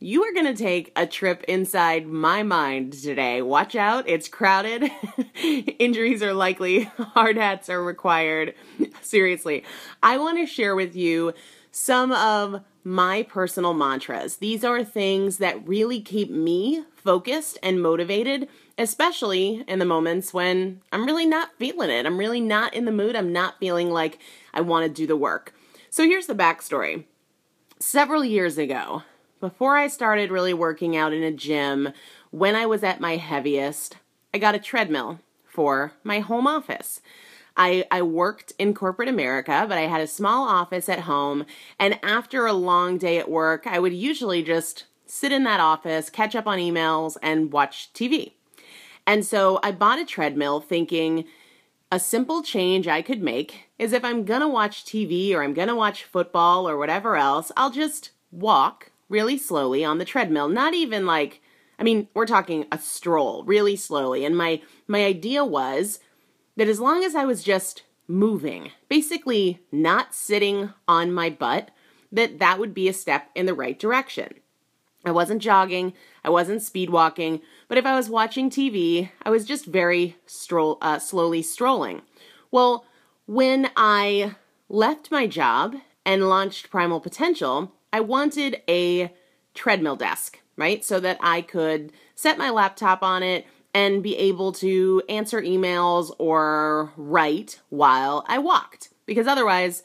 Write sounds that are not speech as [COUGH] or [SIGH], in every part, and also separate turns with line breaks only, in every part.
you are going to take a trip inside my mind today. Watch out, it's crowded. [LAUGHS] Injuries are likely, [LAUGHS] hard hats are required. [LAUGHS] Seriously, I want to share with you some of my personal mantras. These are things that really keep me focused and motivated, especially in the moments when I'm really not feeling it. I'm really not in the mood. I'm not feeling like I want to do the work. So here's the backstory. Several years ago, before I started really working out in a gym, when I was at my heaviest, I got a treadmill for my home office. I, I worked in corporate America, but I had a small office at home. And after a long day at work, I would usually just sit in that office, catch up on emails, and watch TV. And so I bought a treadmill thinking a simple change I could make is if I'm gonna watch TV or I'm gonna watch football or whatever else, I'll just walk really slowly on the treadmill. Not even like, I mean, we're talking a stroll really slowly. And my, my idea was that as long as I was just moving, basically not sitting on my butt, that that would be a step in the right direction. I wasn't jogging, I wasn't speed walking, but if I was watching TV, I was just very stroll, uh, slowly strolling. Well, when I left my job and launched Primal Potential, I wanted a treadmill desk, right? So that I could set my laptop on it and be able to answer emails or write while I walked. Because otherwise,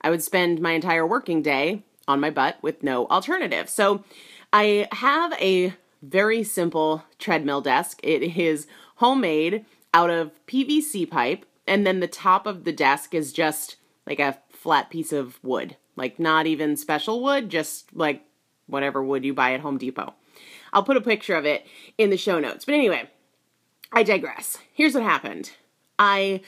I would spend my entire working day on my butt with no alternative. So I have a very simple treadmill desk. It is homemade out of PVC pipe, and then the top of the desk is just like a flat piece of wood, like not even special wood, just like whatever wood you buy at Home Depot. I'll put a picture of it in the show notes. But anyway, I digress. Here's what happened. I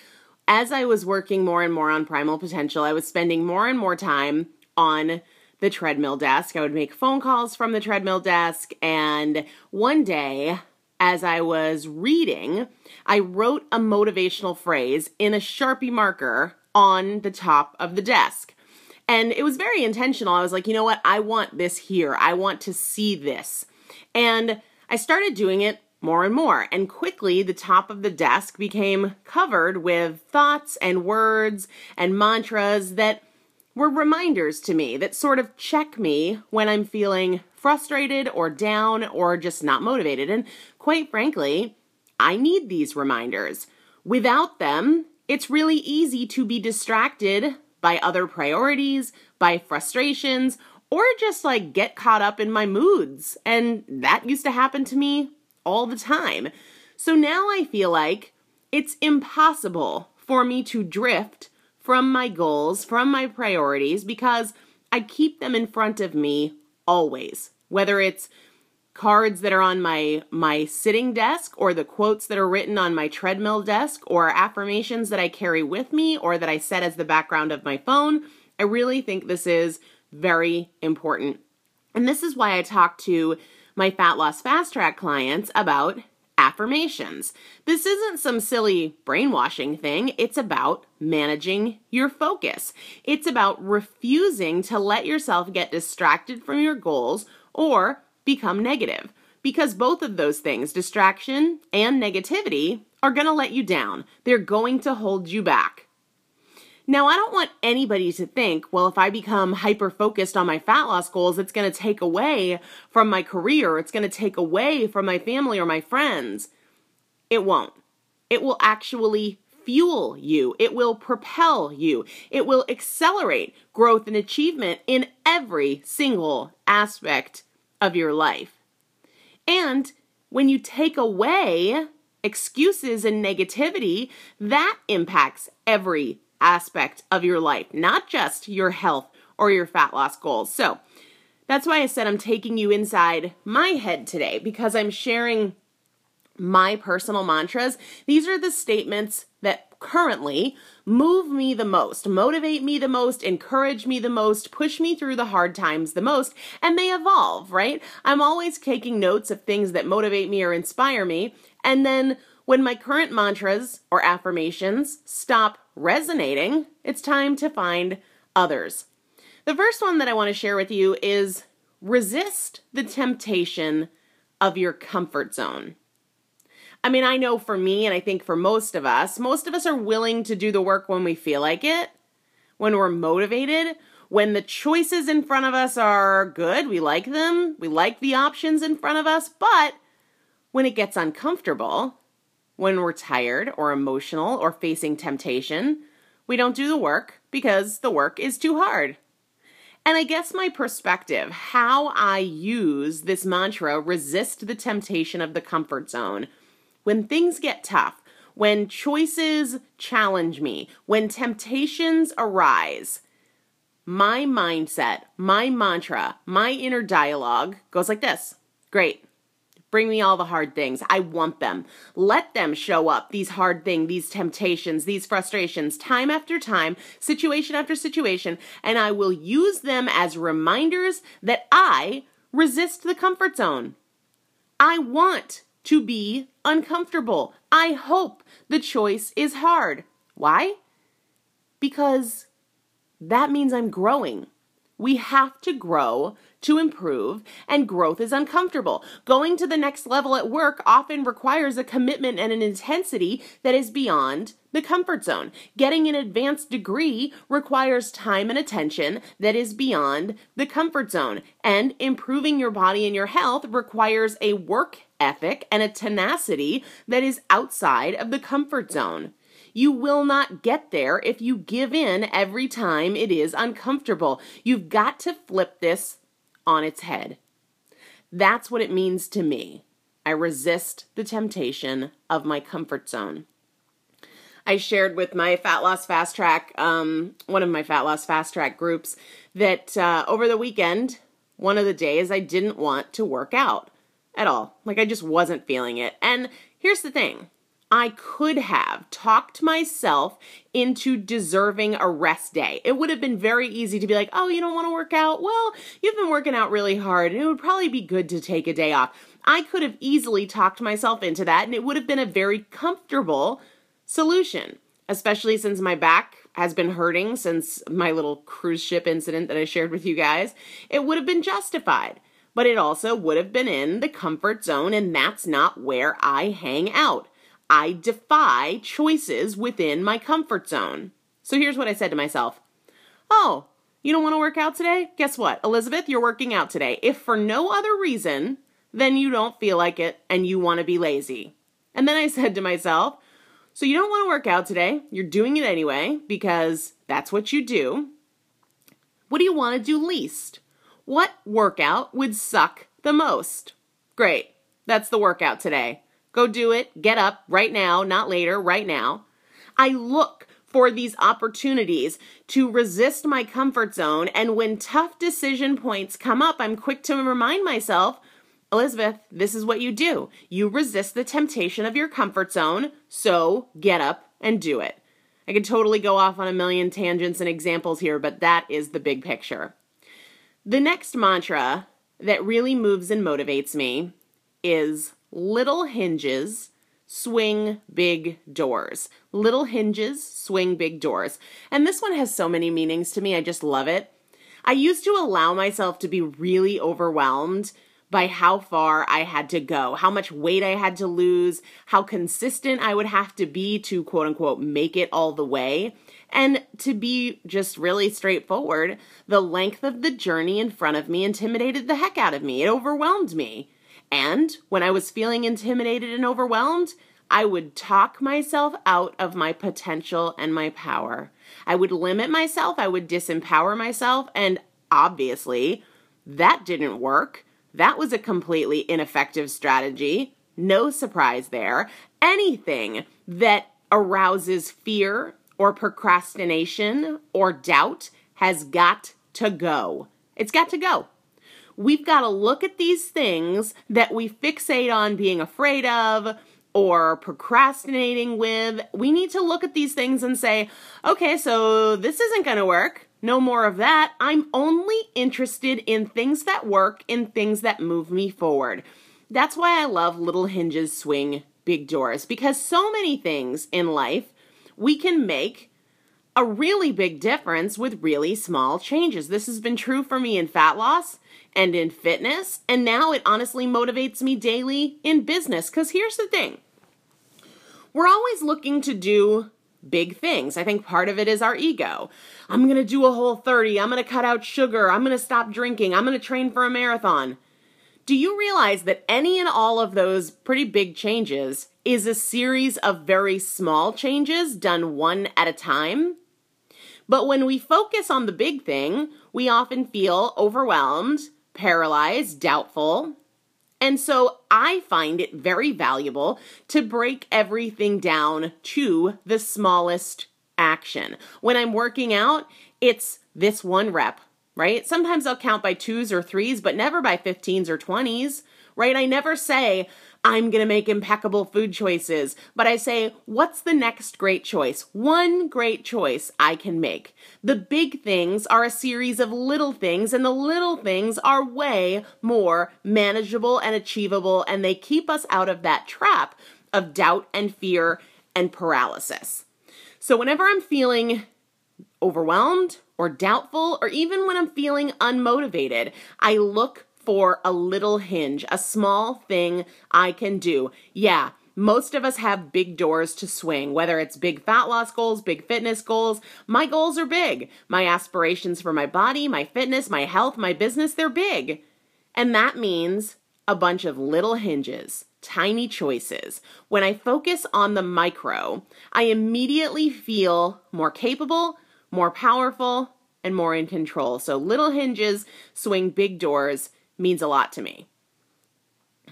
as I was working more and more on primal potential, I was spending more and more time on the treadmill desk. I would make phone calls from the treadmill desk. And one day, as I was reading, I wrote a motivational phrase in a Sharpie marker on the top of the desk. And it was very intentional. I was like, you know what? I want this here. I want to see this. And I started doing it more and more. And quickly, the top of the desk became covered with thoughts and words and mantras that were reminders to me that sort of check me when I'm feeling frustrated or down or just not motivated. And quite frankly, I need these reminders. Without them, it's really easy to be distracted by other priorities, by frustrations, or just like get caught up in my moods. And that used to happen to me all the time. So now I feel like it's impossible for me to drift from my goals, from my priorities, because I keep them in front of me always. Whether it's cards that are on my my sitting desk or the quotes that are written on my treadmill desk or affirmations that I carry with me or that I set as the background of my phone, I really think this is very important. And this is why I talk to my fat loss fast track clients about affirmations. This isn't some silly brainwashing thing, it's about managing your focus. It's about refusing to let yourself get distracted from your goals or become negative. Because both of those things, distraction and negativity, are going to let you down. They're going to hold you back. Now, I don't want anybody to think, well, if I become hyper focused on my fat loss goals, it's going to take away from my career, it's going to take away from my family or my friends. It won't. It will actually fuel you, it will propel you, it will accelerate growth and achievement in every single aspect of your life. And when you take away excuses and negativity, that impacts every aspect of your life, not just your health or your fat loss goals. So that's why I said I'm taking you inside my head today because I'm sharing my personal mantras. These are the statements that currently move me the most, motivate me the most, encourage me the most, push me through the hard times the most, and they evolve, right? I'm always taking notes of things that motivate me or inspire me, and then when my current mantras or affirmations stop resonating, it's time to find others. The first one that I want to share with you is resist the temptation of your comfort zone. I mean, I know for me, and I think for most of us, most of us are willing to do the work when we feel like it, when we're motivated, when the choices in front of us are good, we like them, we like the options in front of us, but when it gets uncomfortable, when we're tired or emotional or facing temptation, we don't do the work because the work is too hard. And I guess my perspective, how I use this mantra, resist the temptation of the comfort zone, when things get tough, when choices challenge me, when temptations arise, my mindset, my mantra, my inner dialogue goes like this Great. Bring me all the hard things. I want them. Let them show up, these hard things, these temptations, these frustrations, time after time, situation after situation, and I will use them as reminders that I resist the comfort zone. I want to be uncomfortable. I hope the choice is hard. Why? Because that means I'm growing. We have to grow to improve, and growth is uncomfortable. Going to the next level at work often requires a commitment and an intensity that is beyond the comfort zone. Getting an advanced degree requires time and attention that is beyond the comfort zone. And improving your body and your health requires a work ethic and a tenacity that is outside of the comfort zone. You will not get there if you give in every time it is uncomfortable. You've got to flip this on its head. That's what it means to me. I resist the temptation of my comfort zone. I shared with my fat loss fast track, um, one of my fat loss fast track groups, that uh, over the weekend, one of the days I didn't want to work out at all. Like I just wasn't feeling it. And here's the thing I could have talked myself into deserving a rest day. It would have been very easy to be like, oh, you don't want to work out? Well, you've been working out really hard and it would probably be good to take a day off. I could have easily talked myself into that and it would have been a very comfortable solution, especially since my back has been hurting since my little cruise ship incident that I shared with you guys. It would have been justified but it also would have been in the comfort zone, and that's not where I hang out. I defy choices within my comfort zone. So here's what I said to myself Oh, you don't want to work out today? Guess what? Elizabeth, you're working out today. If for no other reason, then you don't feel like it and you want to be lazy. And then I [LAUGHS] said to myself, So you don't want to work out today. You're doing it anyway because that's what you do. What do you want to do least? What workout would suck the most? Great. That's the workout today. Go do it. Get up right now, not later, right now. I look for these opportunities to resist my comfort zone. And when tough decision points come up, I'm quick to remind myself Elizabeth, this is what you do. You resist the temptation of your comfort zone, so get up and do it. I could totally go off on a million tangents and examples here, but that is the big picture. The next mantra that really moves and motivates me is little hinges swing big doors. Little hinges swing big doors. And this one has so many meanings to me. I just love it. I used to allow myself to be really overwhelmed by how far I had to go, how much weight I had to lose, how consistent I would have to be to quote unquote make it all the way. And to be just really straightforward, the length of the journey in front of me intimidated the heck out of me. It overwhelmed me. And when I was feeling intimidated and overwhelmed, I would talk myself out of my potential and my power. I would limit myself, I would disempower myself, and obviously, that didn't work. That was a completely ineffective strategy. No surprise there. Anything that arouses fear or procrastination or doubt has got to go. It's got to go we've got to look at these things that we fixate on being afraid of or procrastinating with. We need to look at these things and say, okay, so this isn't going to work. No more of that. I'm only interested in things that work, in things that move me forward. That's why I love Little Hinges Swing Big Doors because so many things in life we can make a really big difference with really small changes. This has been true for me in fat loss and in fitness, and now it honestly motivates me daily in business. Because here's the thing we're always looking to do big things. I think part of it is our ego. I'm going to do a whole 30. I'm going to cut out sugar. I'm going to stop drinking. I'm going to train for a marathon. Do you realize that any and all of those pretty big changes is a series of very small changes done one at a time? But when we focus on the big thing, we often feel overwhelmed, paralyzed, doubtful. And so I find it very valuable to break everything down to the smallest action. When I'm working out, it's this one rep, right? Sometimes I'll count by twos or threes, but never by 15s or 20s, right? I never say, I'm going to make impeccable food choices, but I say, what's the next great choice? One great choice I can make. The big things are a series of little things, and the little things are way more manageable and achievable, and they keep us out of that trap of doubt and fear and paralysis. So, whenever I'm feeling overwhelmed or doubtful, or even when I'm feeling unmotivated, I look for a little hinge, a small thing I can do. Yeah, most of us have big doors to swing, whether it's big fat loss goals, big fitness goals. My goals are big. My aspirations for my body, my fitness, my health, my business, they're big. And that means a bunch of little hinges, tiny choices. When I focus on the micro, I immediately feel more capable, more powerful, and more in control. So little hinges swing big doors means a lot to me.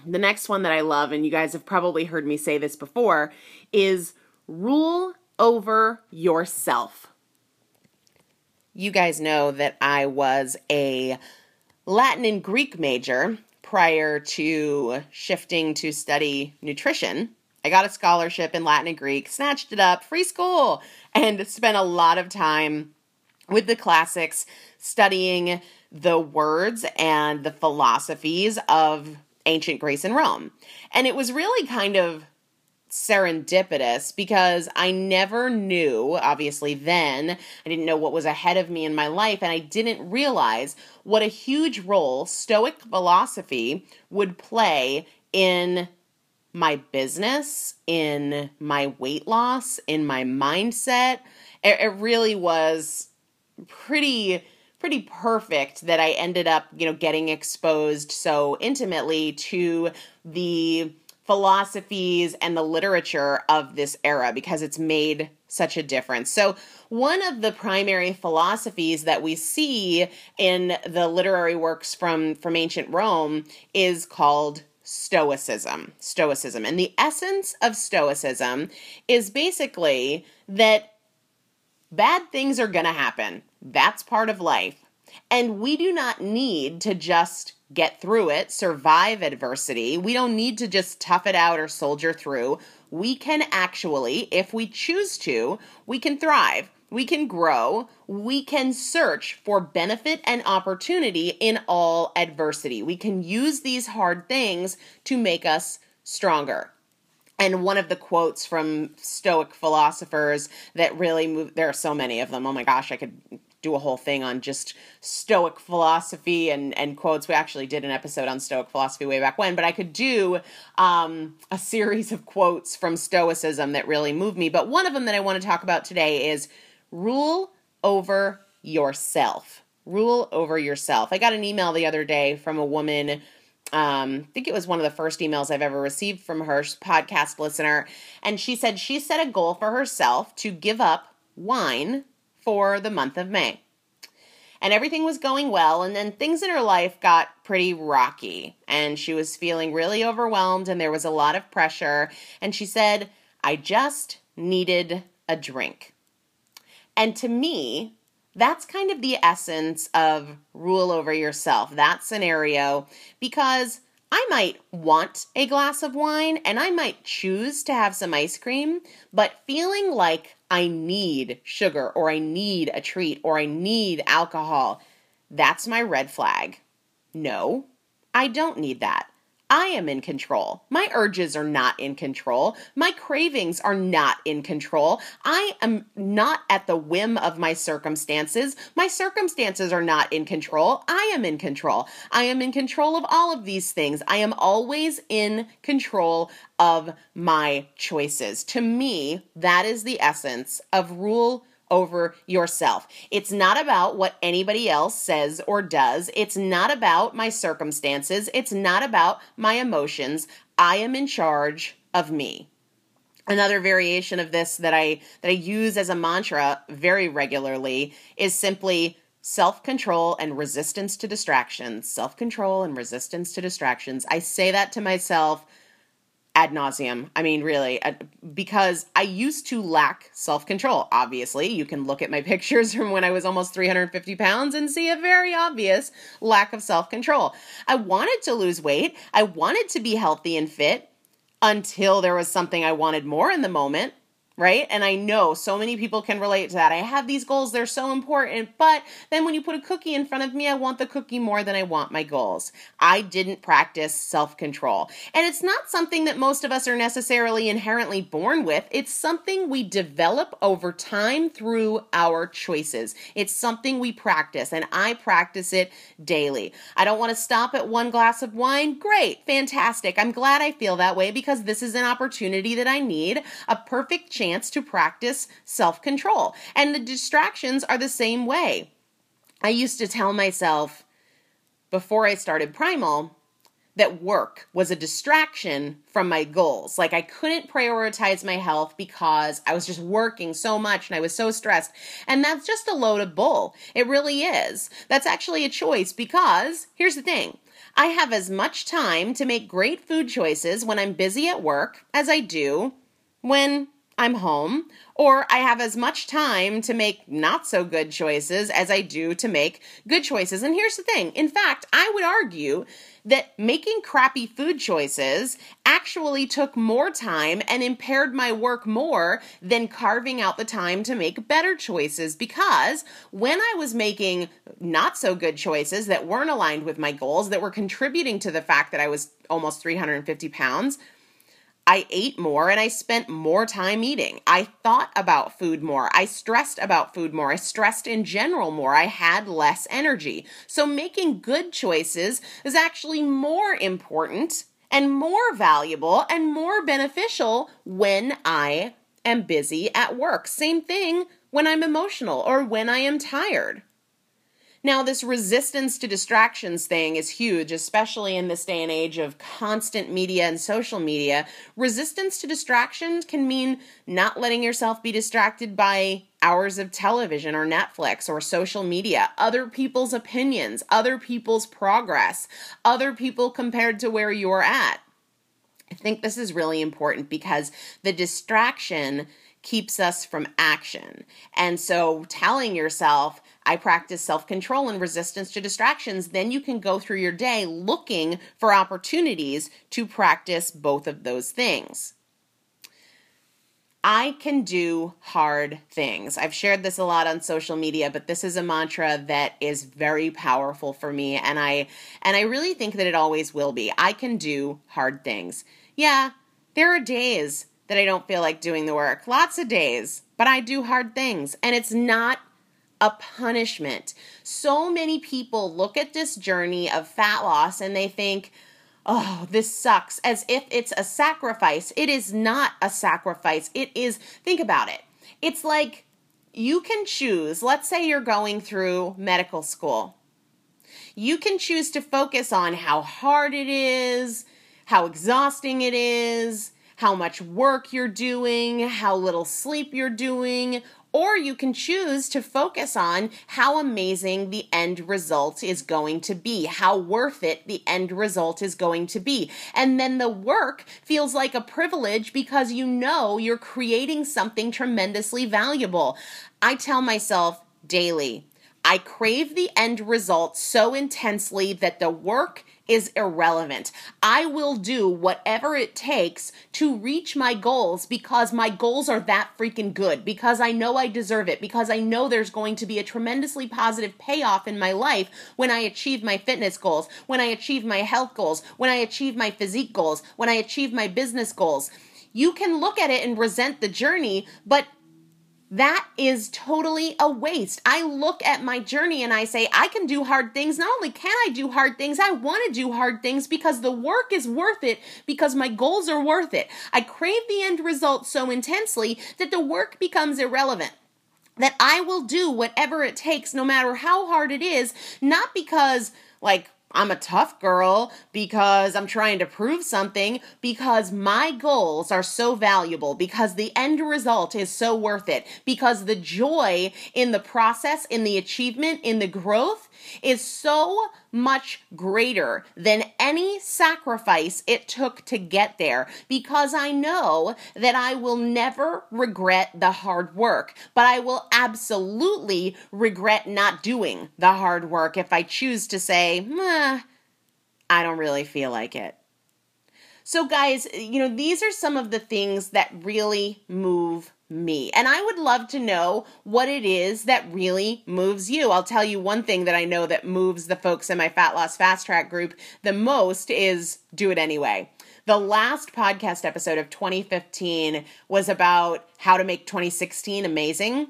The next one that I love, and you guys have probably heard me say this before, is rule over yourself. You guys know that I was a Latin and Greek major prior to shifting to study nutrition. I got a scholarship in Latin and Greek, snatched it up, free school, and spent a lot of time with the classics studying the words and the philosophies of ancient Greece and Rome. And it was really kind of serendipitous because I never knew, obviously, then, I didn't know what was ahead of me in my life, and I didn't realize what a huge role Stoic philosophy would play in my business, in my weight loss, in my mindset. It, really was pretty pretty perfect that I ended up, you know, getting exposed so intimately to the philosophies and the literature of this era because it's made such a difference. So, one of the primary philosophies that we see in the literary works from from ancient Rome is called stoicism. Stoicism. And the essence of stoicism is basically that bad things are going to happen. That's part of life. And we do not need to just get through it, survive adversity. We don't need to just tough it out or soldier through. We can actually, if we choose to, we can thrive. We can grow. We can search for benefit and opportunity in all adversity. We can use these hard things to make us stronger. And one of the quotes from Stoic philosophers that really moved, there are so many of them. Oh my gosh, I could do a whole thing on just Stoic philosophy and, and quotes. We actually did an episode on Stoic philosophy way back when, but I could do um, a series of quotes from Stoicism that really moved me. But one of them that I want to talk about today is rule over yourself. Rule over yourself. I got an email the other day from a woman um, I think it was one of the first emails I've ever received from her podcast listener. And she said she set a goal for herself to give up wine for the month of May. And everything was going well, and then things in her life got pretty rocky, and she was feeling really overwhelmed, and there was a lot of pressure. And she said, I just needed a drink. And to me, that's kind of the essence of rule over yourself, that scenario, because I might want a glass of wine and I might choose to have some ice cream, but feeling like I need sugar or I need a treat or I need alcohol, that's my red flag. No, I don't need that. I am in control. My urges are not in control. My cravings are not in control. I am not at the whim of my circumstances. My circumstances are not in control. I am in control. I am in control of all of these things. I am always in control of my choices. To me, that is the essence of rule over yourself. It's not about what anybody else says or does. It's not about my circumstances. It's not about my emotions. I am in charge of me. Another variation of this that I that I use as a mantra very regularly is simply self-control and resistance to distractions. Self-control and resistance to distractions. I say that to myself ad nauseum. I mean, really, uh, because I used to lack self control. Obviously, you can look at my [LAUGHS] pictures from when I was almost 350 pounds and see a very obvious lack of self control. I wanted to lose weight, I wanted to be healthy and fit until there was something I wanted more in the moment right? And I know so many people can relate to that. I have these goals, they're so important, but then when you put a cookie in front of me, I want the cookie more than I want my goals. I didn't practice self control. And it's not something that most of us are necessarily inherently born with, it's something we develop over time through our choices. It's something we practice, and I practice it daily. I don't want to stop at one glass of wine. Great, fantastic. I'm glad I feel that way because this is an opportunity that I need, a perfect chance chance to practice self control. And the distractions are the same way. I used to tell myself before I started Primal that work was a distraction from my goals. Like I couldn't prioritize my health because I was just working so much and I was so stressed. And that's just a load of bull. It really is. That's actually a choice because here's the thing. I have as much time to make great food choices when I'm busy at work as I do when I'm home, or I have as much time to make not so good choices as I do to make good choices. And here's the thing in fact, I would argue that making crappy food choices actually took more time and impaired my work more than carving out the time to make better choices because when I was making not so good choices that weren't aligned with my goals, that were contributing to the fact that I was almost 350 pounds I ate more and I spent more time eating. I thought about food more. I stressed about food more. I stressed in general more. I had less energy. So making good choices is actually more important and more valuable and more beneficial when I am busy at work. Same thing when I'm emotional or when I am tired. Now, this resistance to distractions thing is huge, especially in this day and age of constant media and social media. Resistance to distractions can mean not letting yourself be distracted by hours of television or Netflix or social media, other people's opinions, other people's progress, other people compared to where you're at. I think this is really important because the distraction keeps us from action. And so telling yourself, I practice self control and resistance to distractions, then you can go through your day looking for opportunities to practice both of those things. I can do hard things. I've shared this a lot on social media, but this is a mantra that is very powerful for me and I and I really think that it always will be. I can do hard things. Yeah, there are days that I don't feel like doing the work. Lots of days, but I do hard things. And it's not a punishment. So many people look at this journey of fat loss and they think, oh, this sucks, as if it's a sacrifice. It is not a sacrifice. It is, think about it. It's like you can choose, let's say you're going through medical school. You can choose to focus on how hard it is, how exhausting it is, how much work you're doing, how little sleep you're doing, or you can choose to focus on how amazing the end result is going to be, how worth it the end result is going to be. And then the work feels like a privilege because you know you're creating something tremendously valuable. I tell myself daily, I crave the end result so intensely that the work is irrelevant. I will do whatever it takes to reach my goals because my goals are that freaking good, because I know I deserve it, because I know there's going to be a tremendously positive payoff in my life when I achieve my fitness goals, when I achieve my health goals, when I achieve my physique goals, when I achieve my business goals. You can look at it and resent the journey, but that is totally a waste. I look at my journey and I say, I can do hard things. Not only can I do hard things, I want to do hard things because the work is worth it, because my goals are worth it. I crave the end result so intensely that the work becomes irrelevant that I will do whatever it takes, no matter how hard it is, not because, like, I'm a tough girl because I'm trying to prove something because my goals are so valuable because the end result is so worth it because the joy in the process in the achievement in the growth is so much greater than any sacrifice it took to get there because I know that I will never regret the hard work, but I will absolutely regret not doing the hard work if I choose to say, I don't really feel like it. So, guys, you know, these are some of the things that really move me. And I would love to know what it is that really moves you. I'll tell you one thing that I know that moves the folks in my Fat Loss Fast Track group the most is do it anyway. The last podcast episode of 2015 was about how to make 2016 amazing.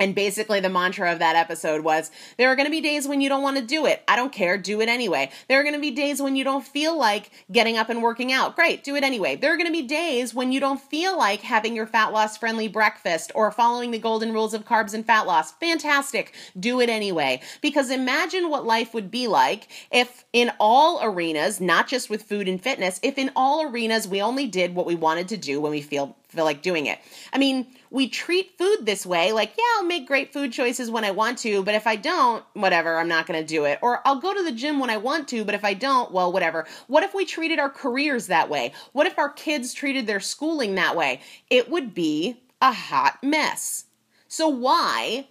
And basically, the mantra of that episode was there are going to be days when you don't want to do it. I don't care. Do it anyway. There are going to be days when you don't feel like getting up and working out. Great. Do it anyway. There are going to be days when you don't feel like having your fat loss friendly breakfast or following the golden rules of carbs and fat loss. Fantastic. Do it anyway. Because imagine what life would be like if in all arenas, not just with food and fitness, if in all arenas we only did what we wanted to do when we feel feel like doing it. I mean, we treat food this way like, yeah, I'll make great food choices when I want to, but if I don't, whatever, I'm not going to do it. Or I'll go to the gym when I want to, but if I don't, well, whatever. What if we treated our careers that way? What if our kids treated their schooling that way? It would be a hot mess. So, why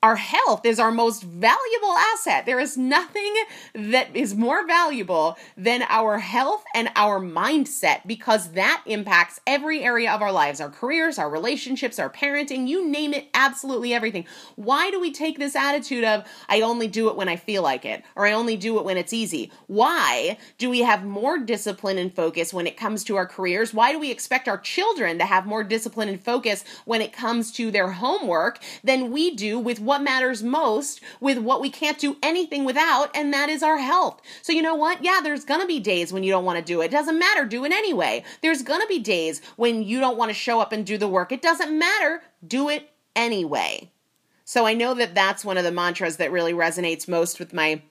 our health is our most valuable asset. There is nothing that is more valuable than our health and our mindset because that impacts every area of our lives our careers, our relationships, our parenting, you name it, absolutely everything. Why do we take this attitude of, I only do it when I feel like it, or I only do it when it's easy? Why do we have more discipline and focus when it comes to our careers? Why do we expect our children to have more discipline and focus when it comes to their homework than we do with what matters most with what we can't do anything without, and that is our health. So, you know what? Yeah, there's gonna be days when you don't wanna do it. It doesn't matter, do it anyway. There's gonna be days when you don't wanna show up and do the work. It doesn't matter, do it anyway. So, I know that that's one of the mantras that really resonates most with my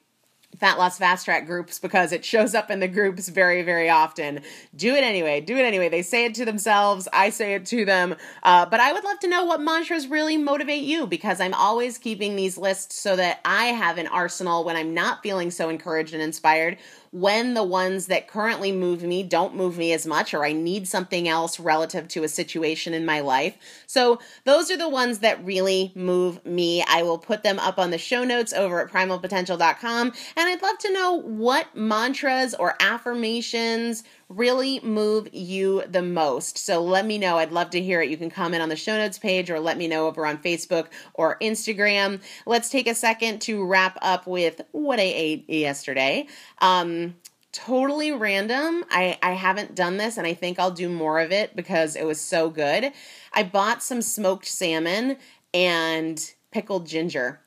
Fat Loss Fast Track groups because it shows up in the groups very, very often. Do it anyway. Do it anyway. They say it to themselves. I say it to them. Uh, but I would love to know what mantras really motivate you because I'm always keeping these lists so that I have an arsenal when I'm not feeling so encouraged and inspired when the ones that currently move me don't move me as much or I need something else relative to a situation in my life. So, those are the ones that really move me. I will put them up on the show notes over at primalpotential.com. And I'd love to know what mantras or affirmations really move you the most? So let me know. I'd love to hear it. You can comment on the show notes page or let me know over on Facebook or Instagram. Let's take a second to wrap up with what I ate yesterday. Um, totally random. I, I haven't done this and I think I'll do more of it because it was so good. I bought some smoked salmon and pickled ginger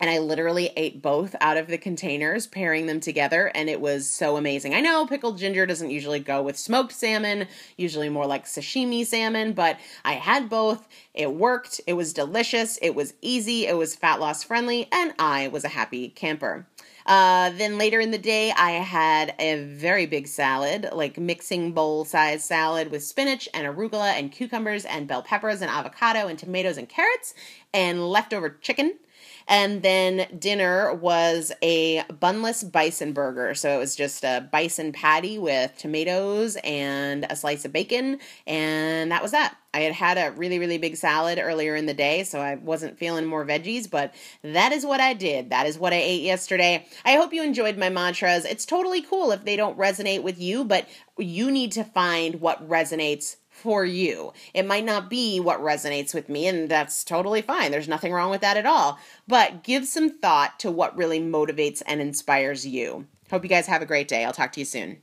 and I literally ate both out of the containers, pairing them together, and it was so amazing. I know pickled ginger doesn't usually go with smoked salmon, usually more like sashimi salmon, but I had both. It worked, it was delicious, it was easy, it was fat loss friendly, and I was a happy camper. Uh, then later in the day, I had a very big salad, like mixing bowl size salad with spinach and arugula and cucumbers and bell peppers and avocado and tomatoes and carrots and leftover chicken And then dinner was a bunless bison burger. So it was just a bison patty with tomatoes and a slice of bacon. And that was that. I had had a really, really big salad earlier in the day, so I wasn't feeling more veggies, but that is what I did. That is what I ate yesterday. I hope you enjoyed my mantras. It's totally cool if they don't resonate with you, but you need to find what resonates for you. It might not be what resonates with me, and that's totally fine. There's nothing wrong with that at all. But give some thought to what really motivates and inspires you. Hope you guys have a great day. I'll talk to you soon.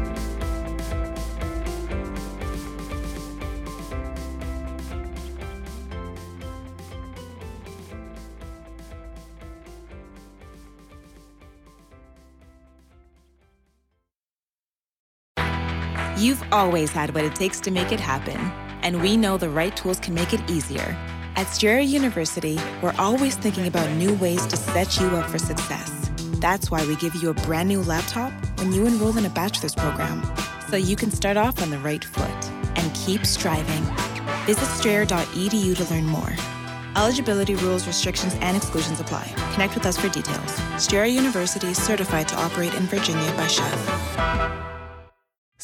You've always had what it takes to make it happen, and we know the right tools can make it easier. At Strayer University, we're always thinking about new ways to set you up for success. That's why we give you a brand new laptop when you enroll in a bachelor's program, so you can start off on the right foot and keep striving. Visit strayer.edu to learn more. Eligibility rules, restrictions, and exclusions apply. Connect with us for details. Strayer University is certified to operate in Virginia by SCHEV.